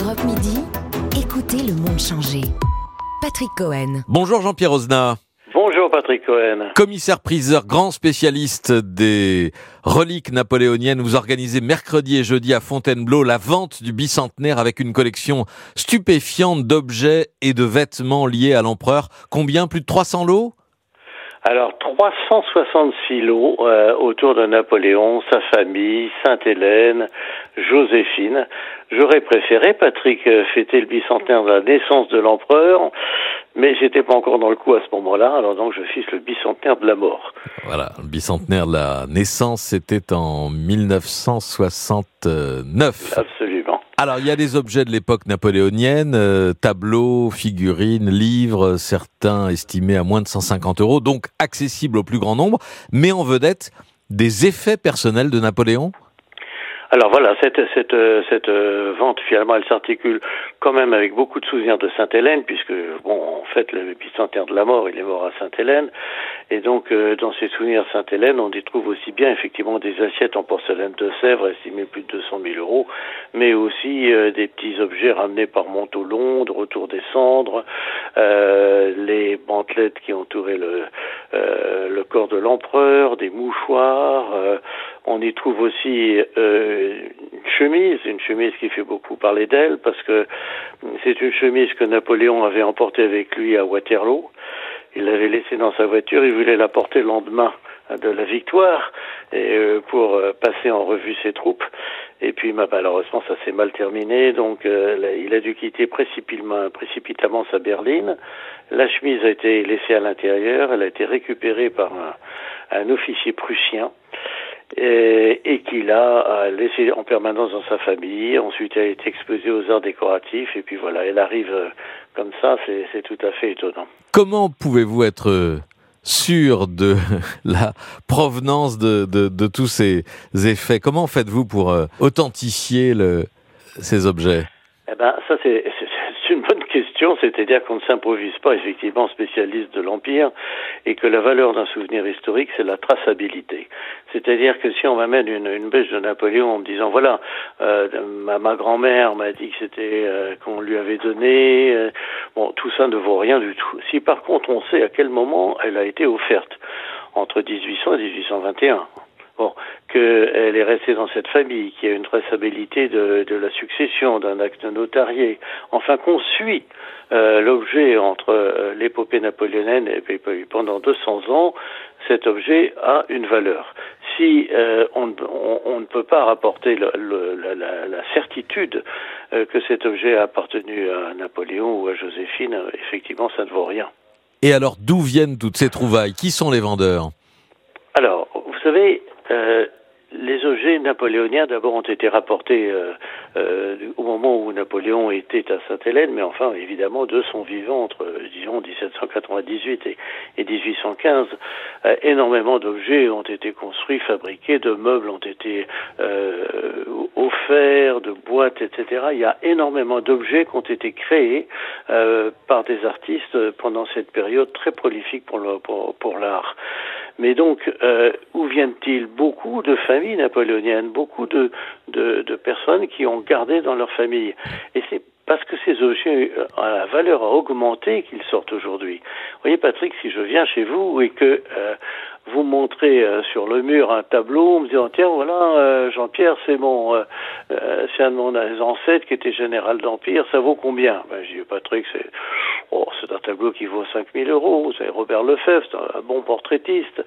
Europe Midi, écoutez le monde changer. Patrick Cohen. Bonjour Jean-Pierre Ozna. Bonjour Patrick Cohen. Commissaire-priseur, grand spécialiste des reliques napoléoniennes, vous organisez mercredi et jeudi à Fontainebleau la vente du bicentenaire avec une collection stupéfiante d'objets et de vêtements liés à l'empereur. Combien? Plus de 300 lots? Alors 366 lots euh, autour de Napoléon, sa famille, Sainte-Hélène, Joséphine. J'aurais préféré, Patrick, euh, fêter le bicentenaire de la naissance de l'empereur, mais j'étais pas encore dans le coup à ce moment-là, alors donc je fixe le bicentenaire de la mort. Voilà, le bicentenaire de la naissance, c'était en 1969. Absolument. Alors, il y a des objets de l'époque napoléonienne, euh, tableaux, figurines, livres, certains estimés à moins de 150 euros, donc accessibles au plus grand nombre, mais en vedette des effets personnels de Napoléon? Alors voilà, cette, cette, cette euh, vente finalement, elle s'articule quand même avec beaucoup de souvenirs de Sainte-Hélène, puisque bon, en fait, le bicentenaire de la mort, il est mort à Sainte-Hélène, et donc euh, dans ces souvenirs Sainte-Hélène, on y trouve aussi bien effectivement des assiettes en porcelaine de Sèvres estimées plus de 200 000 euros, mais aussi euh, des petits objets ramenés par Montolon, de retour des cendres, les bandelettes qui entouraient le, le corps de l'empereur, des mouchoirs. On y trouve aussi une chemise, une chemise qui fait beaucoup parler d'elle parce que c'est une chemise que Napoléon avait emportée avec lui à Waterloo. Il l'avait laissée dans sa voiture, il voulait la porter le lendemain de la victoire et euh, pour euh, passer en revue ses troupes. Et puis bah, malheureusement ça s'est mal terminé, donc euh, il a dû quitter précipitamment, précipitamment sa berline. La chemise a été laissée à l'intérieur, elle a été récupérée par un, un officier prussien et, et qu'il a laissé en permanence dans sa famille. Ensuite, elle a été exposée aux arts décoratifs et puis voilà, elle arrive euh, comme ça, c'est tout à fait étonnant. Comment pouvez-vous être euh, sûr de la provenance de, de, de tous ces effets? Comment faites-vous pour euh, authentifier le, ces objets? Eh ben, ça c'est c'est-à-dire qu'on ne s'improvise pas effectivement spécialiste de l'Empire et que la valeur d'un souvenir historique, c'est la traçabilité. C'est-à-dire que si on m'amène une, une bêche de Napoléon en me disant, voilà, euh, ma, ma grand-mère m'a dit que c'était euh, qu'on lui avait donné, euh, bon, tout ça ne vaut rien du tout. Si par contre on sait à quel moment elle a été offerte, entre 1800 et 1821, Bon, qu'elle est restée dans cette famille, qu'il y a une traçabilité de, de la succession, d'un acte notarié, enfin qu'on suit euh, l'objet entre euh, l'épopée napoléonienne et, et pendant 200 ans, cet objet a une valeur. Si euh, on, on, on, ne peut pas rapporter le, le, la, la, la, certitude euh, que cet objet a appartenu à Napoléon ou à Joséphine, effectivement, ça ne vaut rien. Et alors, d'où viennent toutes ces trouvailles? Qui sont les vendeurs? Alors, vous savez, euh, les objets napoléoniens d'abord ont été rapportés euh, euh, au moment où Napoléon était à Sainte-Hélène, mais enfin évidemment de son vivant entre disons 1798 et, et 1815, euh, énormément d'objets ont été construits, fabriqués, de meubles ont été euh, offerts, de boîtes, etc. Il y a énormément d'objets qui ont été créés euh, par des artistes pendant cette période très prolifique pour, le, pour, pour l'art. Mais donc, euh, où viennent-ils? Beaucoup de familles napoléoniennes, beaucoup de, de, de, personnes qui ont gardé dans leur famille. Et c'est parce que ces objets, euh, la valeur a augmenté qu'ils sortent aujourd'hui. Vous voyez, Patrick, si je viens chez vous et que euh, vous montrez euh, sur le mur un tableau en me disant tiens voilà euh, Jean-Pierre c'est mon euh, c'est un de mon ancêtres qui était général d'empire ça vaut combien? Ben je dis Patrick c'est oh c'est un tableau qui vaut 5000 euros c'est Robert Lefebvre c'est un, bon portraitiste.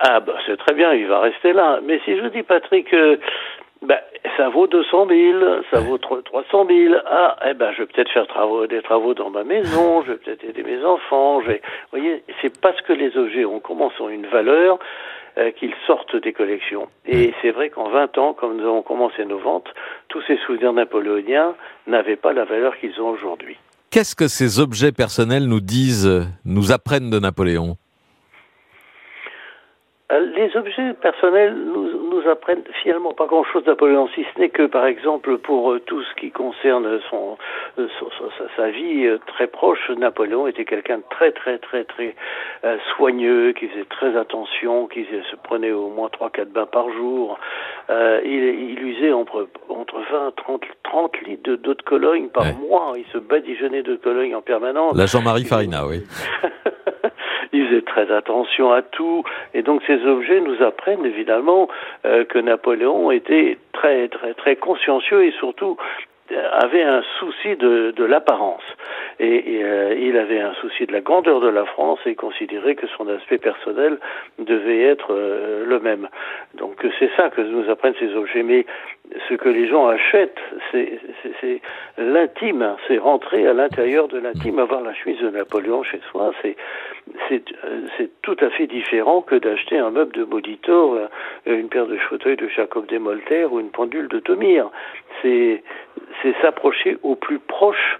Ah ben c'est très bien il va rester là. Mais si je dis Patrick ben, ça vaut 200 000, ça vaut 300 000. Ah, eh ben, je vais peut-être faire travaux, des travaux dans ma maison, je vais peut-être aider mes enfants. Je vais... Vous voyez, c'est parce que les objets ont commencé une valeur euh, qu'ils sortent des collections. Et c'est vrai qu'en 20 ans, comme nous avons commencé nos ventes, tous ces souvenirs napoléoniens n'avaient pas la valeur qu'ils ont aujourd'hui. Qu'est-ce que ces objets personnels nous disent, nous apprennent de Napoléon? Les objets personnels nous, nous apprennent finalement pas grand-chose Napoléon, si ce n'est que, par exemple, pour euh, tout ce qui concerne son, euh, sa, vie très proche, Napoléon était quelqu'un de très, très, très, très soigneux, qui faisait très attention, qui se prenait au moins trois, quatre bains par jour. il, il usait entre, entre 20, 30, 30 litres d'eau de Cologne par mois. Il se badigeonnait de Cologne en permanence. La Jean-Marie Farina, oui. très attention à tout. Et donc ces objets nous apprennent évidemment euh, que Napoléon était très très très consciencieux et surtout euh, avait un souci de, de l'apparence. Et, euh, il avait un souci de la grandeur de la France et considérait que son aspect personnel devait être le même. Donc c'est ça que nous apprennent ces objets. Mais ce que les gens achètent, c'est l'intime, c'est rentrer à l'intérieur de l'intime, avoir la chemise de Napoléon chez soi, c'est c'est tout à fait différent que d'acheter un meuble de Molitor, euh, une paire de fauteuils de Jacob Desmolter ou une pendule de Tomir. C'est c'est s'approcher au plus proche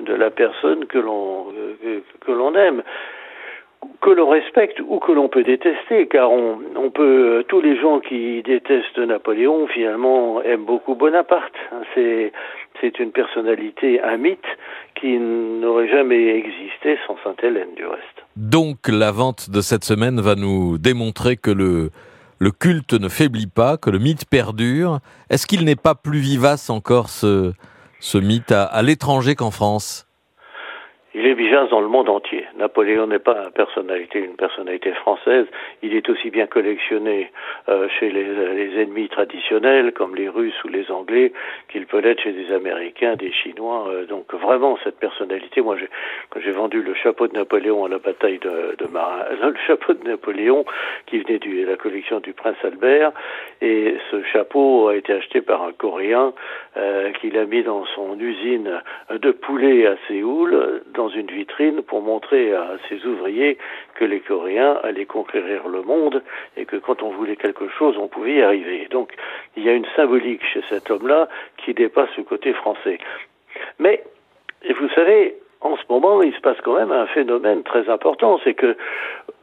de la personne que l'on euh, que l'on aime que l'on respecte ou que l'on peut détester, car on, peut tous les gens qui détestent Napoléon finalement aiment beaucoup Bonaparte. C'est c'est une personnalité, un mythe qui n'aurait jamais existé sans Sainte-Hélène du reste. Donc la vente de cette semaine va nous démontrer que le, le culte ne faiblit pas, que le mythe perdure. Est-ce qu'il n'est pas plus vivace encore ce, ce mythe à l'étranger qu'en France? Il est vivace dans le monde entier. Napoléon n'est pas une personnalité, une personnalité française. Il est aussi bien collectionné euh, chez les, les, ennemis traditionnels, comme les Russes ou les Anglais, qu'il peut l'être chez des Américains, des Chinois. Euh, donc vraiment, cette personnalité, moi, quand j'ai vendu le chapeau de Napoléon à la bataille de, de Marin, le chapeau de Napoléon qui venait de la collection du prince Albert, et ce chapeau a été acheté par un Coréen euh, qui l'a mis dans son usine de poulet à Séoul une vitrine pour montrer à ses ouvriers que les Coréens allaient conquérir le monde et que quand on voulait quelque chose, on pouvait y arriver. Donc il y a une symbolique chez cet homme-là qui dépasse le côté français. Mais, vous savez, en ce moment, il se passe quand même un phénomène très important, c'est que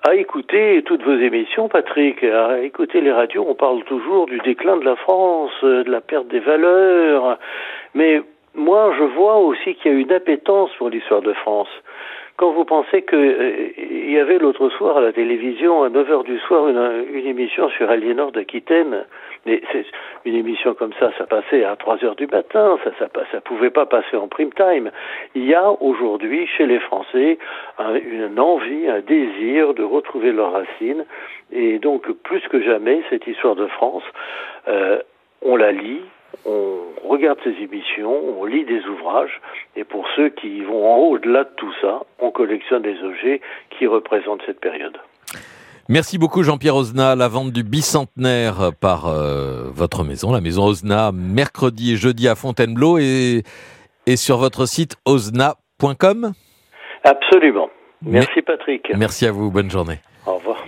à écouter toutes vos émissions, Patrick, à écouter les radios, on parle toujours du déclin de la France, de la perte des valeurs, mais moi, je vois aussi qu'il y a une appétence pour l'histoire de France. Quand vous pensez qu'il euh, y avait l'autre soir à la télévision, à 9 h du soir, une, émission sur Aliénor d'Aquitaine, mais une émission comme ça, ça passait à 3 heures du matin, ça, ça, ça pouvait pas passer en prime time. Il y a aujourd'hui chez les Français une envie, un désir de retrouver leurs racines, et donc plus que jamais, cette histoire de France, euh, on la lit, on regarde ces émissions, on lit des ouvrages, et pour ceux qui vont en au-delà de tout ça, on collectionne des objets qui représentent cette période. Merci beaucoup Jean-Pierre Ozna. La vente du bicentenaire par euh, votre maison, la maison Ozna, mercredi et jeudi à Fontainebleau et, et sur votre site ozna.com Absolument. Merci Patrick. Merci à vous. Bonne journée.